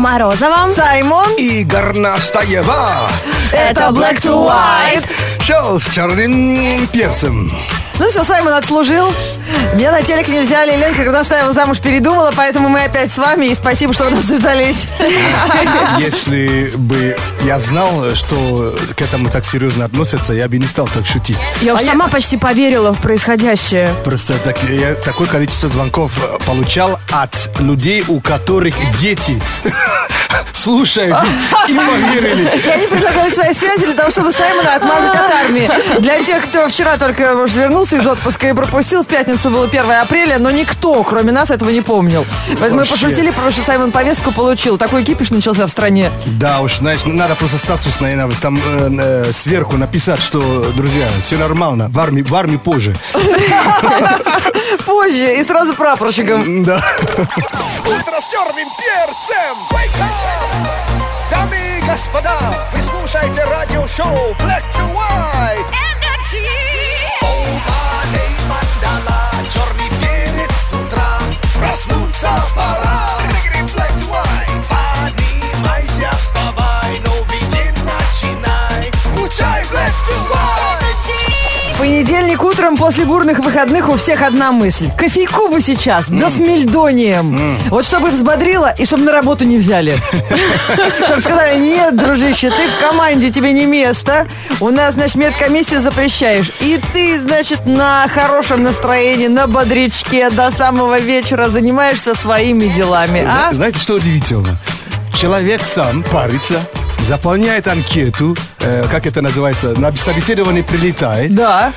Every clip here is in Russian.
Морозова. Саймон. И Горнастаева. Это Black to White. Шоу с черным перцем. Ну все, Саймон отслужил. Меня на телек не взяли. Ленка, когда ставила замуж, передумала, поэтому мы опять с вами. И спасибо, что вы нас дождались. Если бы я знал, что к этому так серьезно относятся, я бы не стал так шутить. Я уж А я- сама почти поверила в происходящее. Просто так, я такое количество звонков э, получал от людей, у которых дети слушают и поверили. И они предлагают свои связи для того, чтобы Саймона отмазать от армии. Для тех, кто вчера только, может, вернулся из отпуска и пропустил, в пятницу было 1 апреля, но никто, кроме нас, этого не помнил. Поэтому мы пошутили, потому что Саймон повестку получил. Такой кипиш начался в стране. Да уж, знаешь, надо просто статус, наверное, там э, э, сверху написать, что, друзья, все нормально, в армии, в армии позже. Позже и сразу прапорщиком. Да. Утро с черным перцем! Дамы и господа, вы слушаете радиошоу Black to White! Понедельник утром после бурных выходных у всех одна мысль. Кофейку бы сейчас, да с мельдонием. Вот чтобы взбодрило и чтобы на работу не взяли. Чтобы сказали, нет, дружище, ты в команде, тебе не место. У нас, значит, медкомиссия запрещаешь. И ты, значит, на хорошем настроении, на бодрячке до самого вечера занимаешься своими делами. А? Зна- Знаете, что удивительно? Человек сам парится, заполняет анкету, э, как это называется, на собеседование прилетает, Да.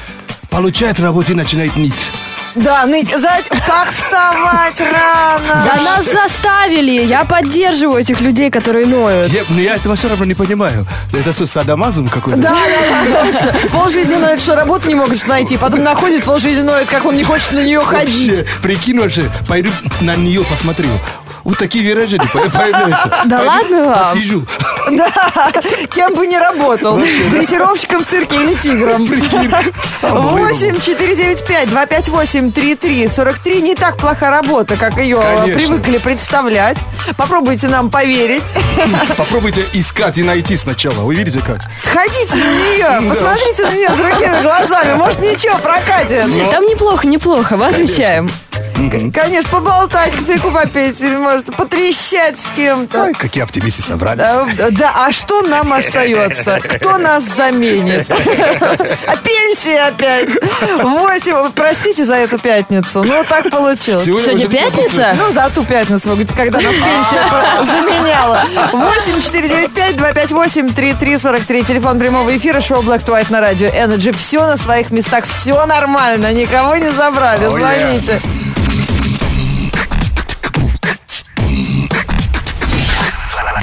получает работу и начинает ныть. Да, ныть. За- Как вставать рано? Да нас заставили. Я поддерживаю этих людей, которые ноют. Я, но я этого все равно не понимаю. Это что, садомазм какой-то? Да, да, да, точно. Полжизни ноет, что работу не могут найти. Потом находит, полжизни ноет, как он не хочет на нее ходить. Вообще, прикинь вообще, пойду на нее посмотрю. Вот такие выражения по- появляются. Да Пойду ладно вам? Посижу. Да, кем бы ни работал. Дрессировщиком в цирке или тигром. 8 495 258 33 43 Не так плоха работа, как ее Конечно. привыкли представлять. Попробуйте нам поверить. Попробуйте искать и найти сначала. Вы видите как? Сходите на нее, посмотрите на нее другими глазами. Может, ничего, прокатит. Там неплохо, неплохо, мы отвечаем. Конечно, поболтать, кофейку попить, может, потрещать с кем-то. Ой, какие оптимисты собрались. Да, да, а что нам остается? Кто нас заменит? А пенсия опять. Восемь. Простите за эту пятницу. Ну, так получилось. Сегодня пятница? Ну, за ту пятницу, вы говорите, когда нас пенсия про- заменяла. 8 495 258 3343 Телефон прямого эфира, шоу Black to White на радио Energy. Все на своих местах, все нормально, никого не забрали. Oh, yeah. Звоните.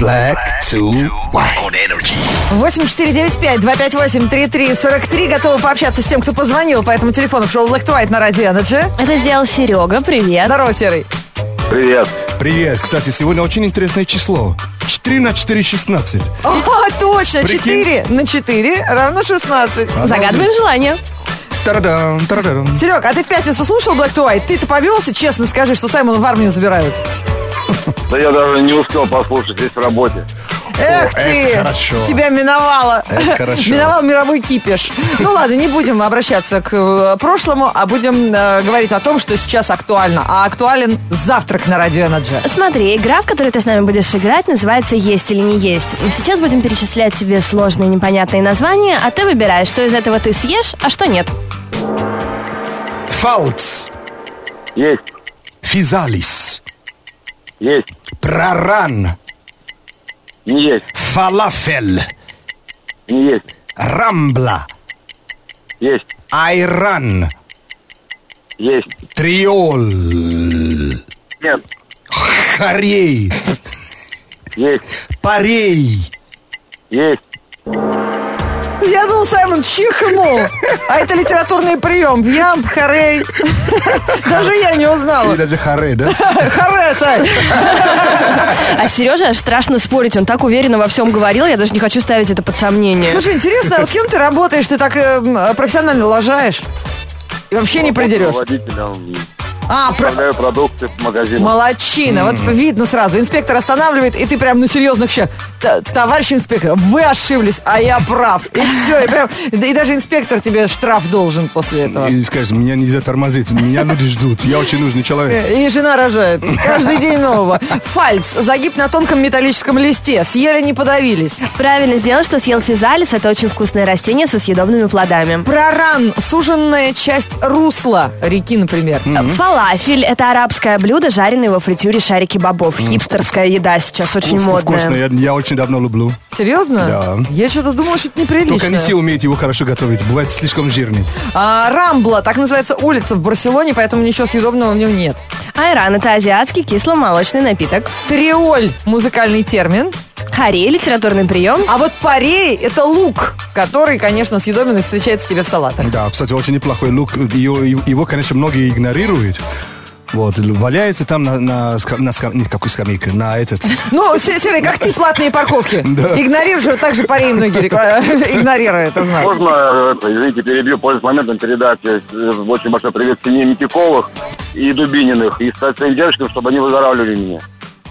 Black to white. 8495-258-3343 Готовы пообщаться с тем, кто позвонил по этому телефону в шоу Black to White на радио Energy. Это сделал Серега, привет. Здорово, Серый. Привет. Привет. Кстати, сегодня очень интересное число. 4 на 4, 16. О, точно, Прикинь. 4 на 4 равно 16. Загадываем желание. Тарадам, тарадам. Серег, а ты в пятницу слушал Black to White? Ты-то повелся, честно скажи, что Саймона в армию забирают? Да я даже не успел послушать здесь в работе. Эх это ты, хорошо. тебя миновало. Это хорошо. Миновал мировой кипиш. Ну ладно, не будем обращаться к э, прошлому, а будем э, говорить о том, что сейчас актуально. А актуален завтрак на радио Energy. Смотри, игра, в которой ты с нами будешь играть, называется «Есть или не есть». Сейчас будем перечислять тебе сложные непонятные названия, а ты выбираешь, что из этого ты съешь, а что нет. Фауц. Есть, Физалис. Есть, Праран. не есть, Фалафель. не есть, Рамбла. есть, Айран. есть, Триол. нет, Харей. есть, Парей. есть. Я думал, Саймон чихнул. А это литературный прием. Ям, харей. Даже я не Или узнала. даже харе, да? Харе, Сай. А Сережа аж страшно спорить, он так уверенно во всем говорил, я даже не хочу ставить это под сомнение. Слушай, интересно, а вот кем ты работаешь? Ты так э, м, профессионально лажаешь? И вообще не. Водителем А, про- Отправляю продукты в магазин. Молодчина. Вот видно сразу. Инспектор останавливает, и ты прям на серьезных щах. «Т- Товарищ инспектор, вы ошиблись, а я прав. И все. И, прям- и даже инспектор тебе штраф должен после этого. И скажешь, меня нельзя тормозить, меня люди ждут, я очень нужный человек. И жена рожает. Каждый день нового. Фальц. Загиб на тонком металлическом листе. Съели, не подавились. Правильно сделал, что съел физалис. Это очень вкусное растение со съедобными плодами. Проран. Суженная часть русла реки, например. Фалафель – это арабское блюдо, жареное во фритюре шарики бобов. Хипстерская еда сейчас очень Вкус- модная. Вкусно, я, я очень давно люблю. Серьезно? Да. Я что-то думала, что это неприлично. Только не все умеют его хорошо готовить, бывает слишком жирный. А, Рамбла, так называется улица в Барселоне, поэтому ничего съедобного в нем нет. Айран – это азиатский кисломолочный напиток. Триоль – музыкальный термин. Харей – литературный прием. А вот парей – это лук, который, конечно, съедобен и встречается тебе в салатах. Да, кстати, очень неплохой лук. Его, его, конечно, многие игнорируют. Вот, валяется там на, на, на нет, какой скамейке, на этот. Ну, Се- Серый, как ты платные парковки. Да. Игнорируешь, вот так же парей многие игнорируют, это знаю. Можно, э, извините, перебью, пользуясь моментом, передать э, очень большой привет семье Митяковых и Дубининых, и стать своим дядюшкам, чтобы они выздоравливали меня.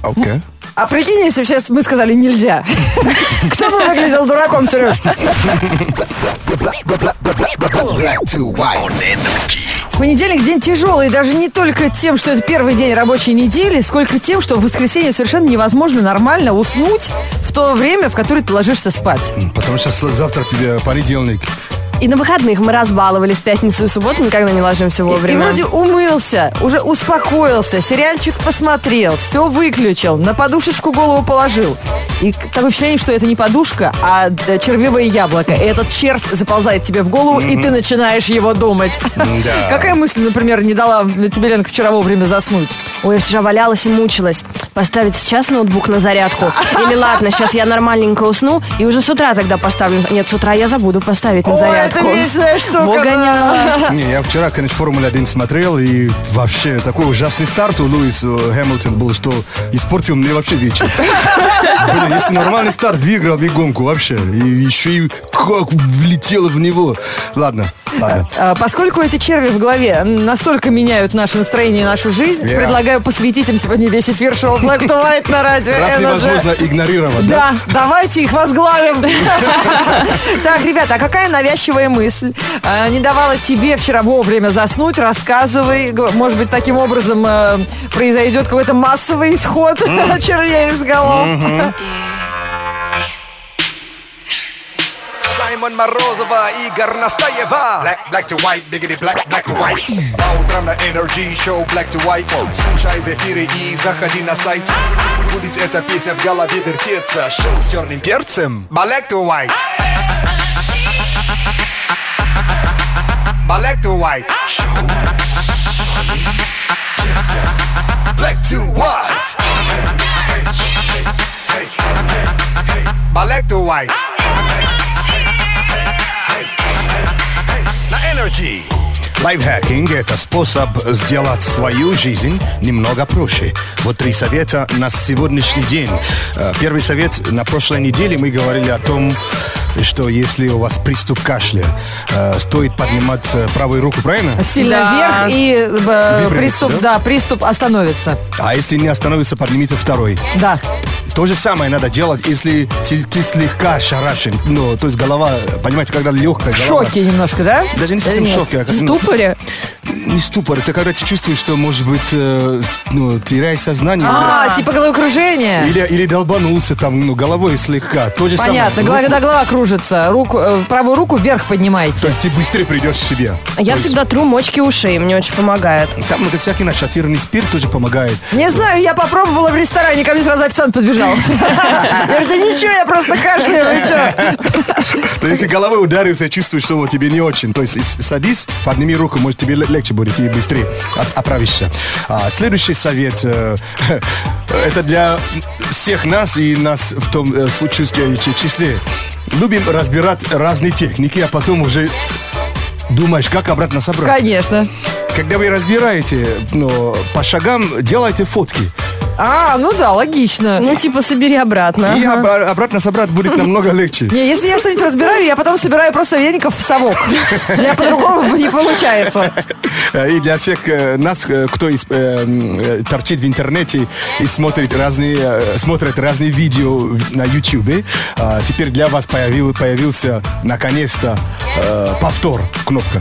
Окей. А прикинь, если сейчас мы сказали нельзя. Кто бы выглядел дураком, Сереж? Понедельник день тяжелый, даже не только тем, что это первый день рабочей недели, сколько тем, что в воскресенье совершенно невозможно нормально уснуть в то время, в которое ты ложишься спать. Потому что завтра э, понедельник. И на выходных мы разбаловались в пятницу и субботу, никогда не ложимся И, и вовремя. вроде умылся, уже успокоился, сериальчик посмотрел, все выключил, на подушечку голову положил. И такое впечатление, что это не подушка, а червивое яблоко. И этот червь заползает тебе в голову, и ты начинаешь его думать. Да. Какая мысль, например, не дала тебе, Ленка, вчера вовремя заснуть? Ой, я вчера валялась и мучилась. Поставить сейчас ноутбук на зарядку? Или ладно, сейчас я нормальненько усну и уже с утра тогда поставлю. Нет, с утра я забуду поставить на Ой, зарядку. это вечная штука. Вогоняла. Не, я вчера, конечно, Формулу-1 смотрел, и вообще такой ужасный старт у Луис э, Хэмилтон был, что испортил мне вообще вечер. Блин, если нормальный старт, выиграл гонку вообще. И еще и как влетело в него. Ладно, ладно. А, Поскольку эти черви в голове настолько меняют наше настроение и нашу жизнь, Yeah. предлагаю посвятить им сегодня весь эфир шоу Black to White на радио Раз Energy. невозможно игнорировать, да? Да, давайте их возглавим. Так, ребята, а какая навязчивая мысль э, не давала тебе вчера вовремя заснуть? Рассказывай. Может быть, таким образом э, произойдет какой-то массовый исход червей из голов. Саймон Морозова, Игорь Настаева. Black, black to white, biggity black, black to white. По утрам на Energy Show Black to white. Слушай в эфире и заходи на сайт. Будет эта песня в голове вертеться. Шоу с черным перцем. Black to white. Black to white. Шоу с черным перцем. Black to white. Black to white. Energy. Лайфхакинг – это способ сделать свою жизнь немного проще. Вот три совета на сегодняшний день. Э, Первый совет. На прошлой неделе мы говорили о том, что если у вас приступ кашля, э, стоит поднимать э, правую руку, правильно? Сильно Да. вверх, и э, приступ, да? да, приступ остановится. А если не остановится, поднимите второй. Да. То же самое надо делать, если ты, ты слегка шарашен. Ну, то есть голова, понимаете, когда легкая В голова. шоке немножко, да? Даже не совсем в шоке. а как- В ну, ступоре? не ступор, это когда ты чувствуешь, что, может быть, э, ну, теряешь сознание. А, типа головокружение. Или, или долбанулся там, ну, головой слегка. То же Понятно, самое. Руку- когда голова кружится, руку, э, правую руку вверх То поднимаете. есть ты быстрее придешь в себя. Я То есть всегда тру мочки ушей, мне очень помогает. Там много всякий нашатырный спирт тоже помогает. Не знаю, я попробовала в ресторане, ко мне сразу официант подбежал. Я говорю, да ничего, я просто кашляю? То есть, если головой ударился, чувствуешь, что тебе не очень. То есть, садись, подними руку, может, тебе ле- легче будет и быстрее оправишься. А, следующий совет, э, это для всех нас и нас в том э, случае, ч- числе. Любим разбирать разные техники, а потом уже думаешь, как обратно собрать. Конечно. Когда вы разбираете, ну, по шагам делайте фотки. А, ну да, логично. Ну, типа, собери обратно. И Ага. об- обратно собрать будет намного легче. Не, если я что-нибудь разбираю, я потом собираю просто веников в совок. У меня по-другому не получается. И для всех э, нас, э, кто из- э, торчит в интернете и смотрит разные, смотрит разные видео на YouTube, э, теперь для вас появил, появился наконец-то э, повтор кнопка.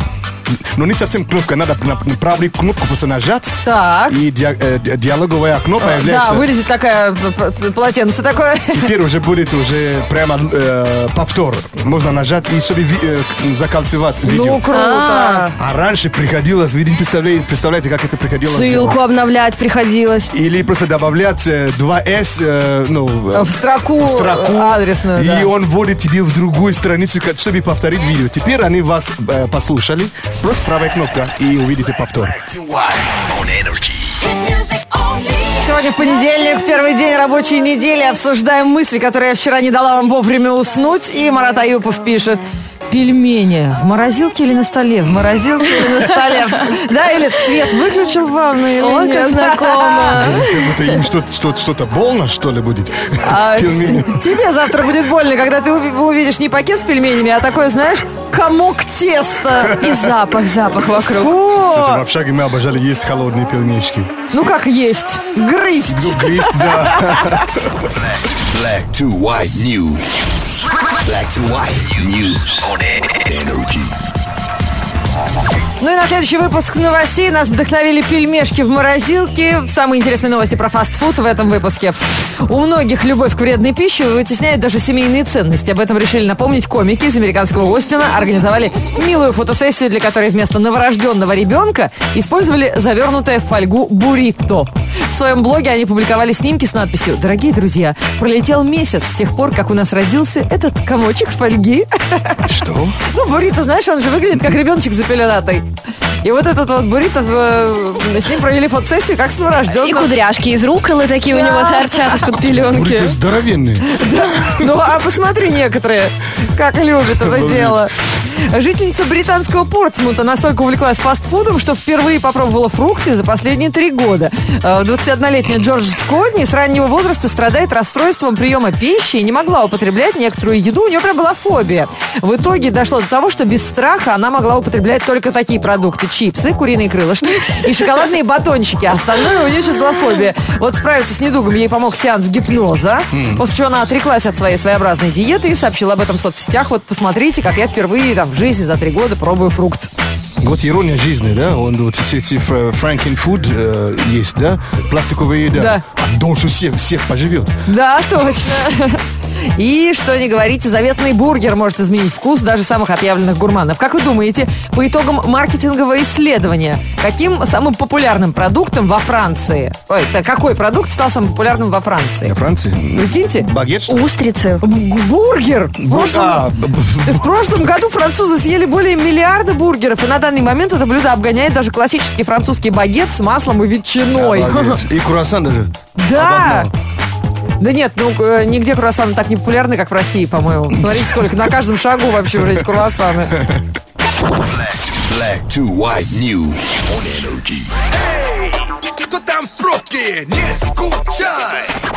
Но не совсем кнопка, надо на, на правую кнопку просто нажать, Так. и ди- э, ди- диалоговое окно Да, вылезет такая п- полотенце такое. Теперь уже будет уже прямо э, повтор. Можно нажать и чтобы ви- э, закольцевать видео. Ну, круто. А раньше приходилось, не представляете, представляете, как это приходилось Ссылку делать? обновлять приходилось. Или просто добавлять э, 2С, э, ну, В строку, в строку, адресную, и да. он вводит тебе в другую страницу, чтобы повторить видео. Теперь они вас э, послушали, просто правая кнопка, и увидите повтор. Сегодня в понедельник, первый день рабочей недели. Обсуждаем мысли, которые я вчера не дала вам вовремя уснуть. И Марат Аюпов пишет. Пельмени в морозилке или на столе? В морозилке или на столе? Да, или свет выключил в ванной Ой, как знакомо. Как будто им что-то, что-то, что-то больно, что ли, будет? А тебе завтра будет больно, когда ты уви- увидишь не пакет с пельменями, а такой, знаешь, комок теста. И запах, запах вокруг. Слушай, в общаге мы обожали есть холодные пельмешки. Ну как есть, грызть. Ну, грызть, да. Black to white news. Black to white news. Ну и на следующий выпуск новостей нас вдохновили пельмешки в морозилке. Самые интересные новости про фастфуд в этом выпуске. У многих любовь к вредной пище вытесняет даже семейные ценности. Об этом решили напомнить комики из американского Остина. Организовали милую фотосессию, для которой вместо новорожденного ребенка использовали завернутое в фольгу буррито. В своем блоге они публиковали снимки с надписью «Дорогие друзья, пролетел месяц с тех пор, как у нас родился этот комочек фольги». Что? Ну, буррито, знаешь, он же выглядит как ребеночек за пеленатой. И вот этот вот буррито, э, с ним провели фотосессию, как с И новорожденным. кудряшки из руколы такие у него торчат из-под пеленки. Буррито здоровенные. Ну, а посмотри некоторые, как любят это дело. Жительница британского Портсмута настолько увлеклась фастфудом, что впервые попробовала фрукты за последние три года. Э, 21-летняя Джордж Скотни с раннего возраста страдает расстройством приема пищи и не могла употреблять некоторую еду. У нее прям была фобия. В итоге дошло до того, что без страха она могла употреблять только такие продукты. Чипсы, куриные крылышки и шоколадные батончики. Остальное у нее что-то была фобия. Вот справиться с недугом ей помог сеанс гипноза. После чего она отреклась от своей своеобразной диеты и сообщила об этом в соцсетях. Вот посмотрите, как я впервые там, в жизни за три года пробую фрукт. Вот ирония жизни, да? Он вот эти франкен фуд есть, да? Пластиковая еда. Да. А дольше всех, всех поживет. Да, точно. И, что не говорите, заветный бургер может изменить вкус даже самых отъявленных гурманов. Как вы думаете, по итогам маркетингового исследования, каким самым популярным продуктом во Франции? Ой, это какой продукт стал самым популярным во Франции? На Франции. Прикиньте. Багет, что ли? Устрицы. Бургер! В прошлом, А, в прошлом году французы съели более миллиарда бургеров, и на данный момент это блюдо обгоняет даже классический французский багет с маслом и ветчиной. обалдеть. И круассан даже. Да! Обогнал. Да нет, ну э, нигде круассаны так не популярны, как в России, по-моему. Смотрите, сколько на каждом шагу вообще уже эти круассаны. Black to white news on energy. Эй, кто там в пробке? Не скучай.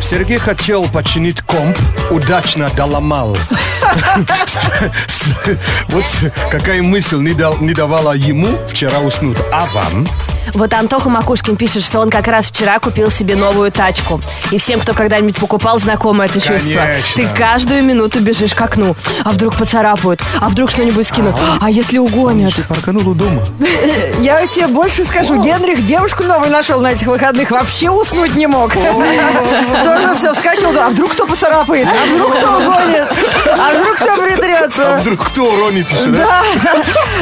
Сергей хотел починить комп, удачно доломал. Вот какая мысль не, дал- не давала ему вчера уснуть. А вам? Вот Антоха Макушкин пишет, что он как раз вчера купил себе новую тачку. И всем, кто когда-нибудь покупал, знакомо это чувство. Конечно. Ты каждую минуту бежишь к окну. А вдруг поцарапают? А вдруг что-нибудь скинут? А если угонят? Парканул у дома. Я тебе больше скажу, Генрих девушку новую нашел на этих выходных, вообще уснуть не мог. Тоже все вскакивал, а вдруг кто поцарапает, а вдруг кто угонит, а вдруг кто А притрется. вдруг кто уронит еще, да?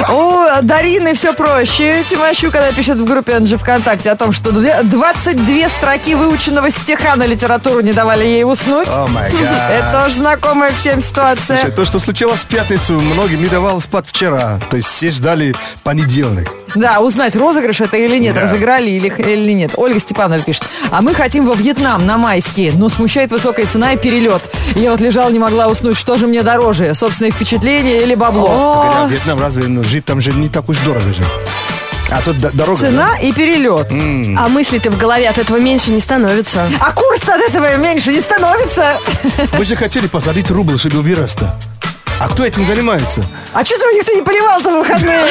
У Дарины все проще. Тимощук, когда пишет в группе NG ВКонтакте о том, что две- 22 строки выученного стиха на литературу не давали ей уснуть. О май гад. Это тоже знакомая всем ситуация. Слушай, то, что случилось в пятницу, многим не давало спать вчера. То есть все ждали понедельник. Да, узнать, розыгрыш это или нет, Да. разыграли или, или нет. Ольга Степанова пишет. А мы хотим во Вьетнам на майские, но смущает высокая цена и перелет. Я вот лежала, не могла уснуть. Что же мне дороже? Собственные впечатления или бабло? Говоря, Вьетнам разве ну, жить там же не так уж дорого же. А тут дорога. Цена и перелет. А мысли-то в голове от этого меньше не становится. А курс от этого меньше не становится. да? Мы же хотели посадить рубль, чтобы выросла. А кто этим занимается? А что то никто не поливал-то в выходные?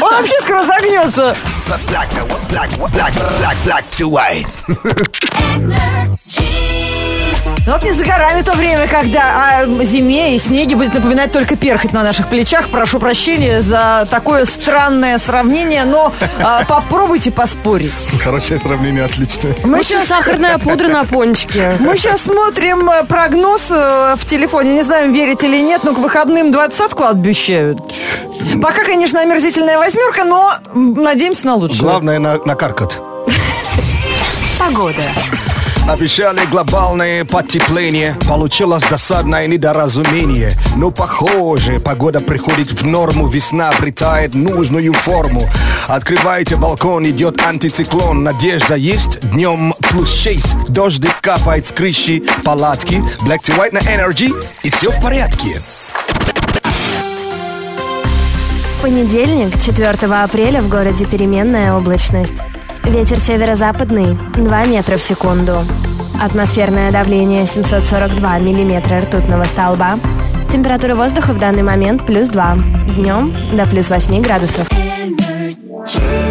Он вообще скоро загнется. Black, black, black, black, black to white. Ну вот не за горами то время, когда о зиме и снеге будет напоминать только перхоть на наших плечах. Прошу прощения за такое странное сравнение, но а, попробуйте поспорить. Хорошее сравнение, отличное. Мы сейчас, сахарная пудра на пончике. мы сейчас смотрим э, прогноз э, в телефоне. Не знаем, верить или нет, но к выходным двадцатку обещают. Пока, конечно, омерзительная восьмерка, но надеемся на лучшее. Главное на, накаркать. Погода. Обещали глобальное потепление Получилось досадное недоразумение. Но похоже, погода приходит в норму. Весна обретает нужную форму. Открывайте балкон, идет антициклон. Надежда есть, днем плюс 6 Дождик капает с крыши палатки. Black to white на Energy. И все в порядке. Понедельник, 4 апреля, в городе переменная облачность. Ветер северо-западный 2 метра в секунду. Атмосферное давление 742 миллиметра ртутного столба. Температура воздуха в данный момент плюс 2. Днем до плюс 8 градусов. Energy.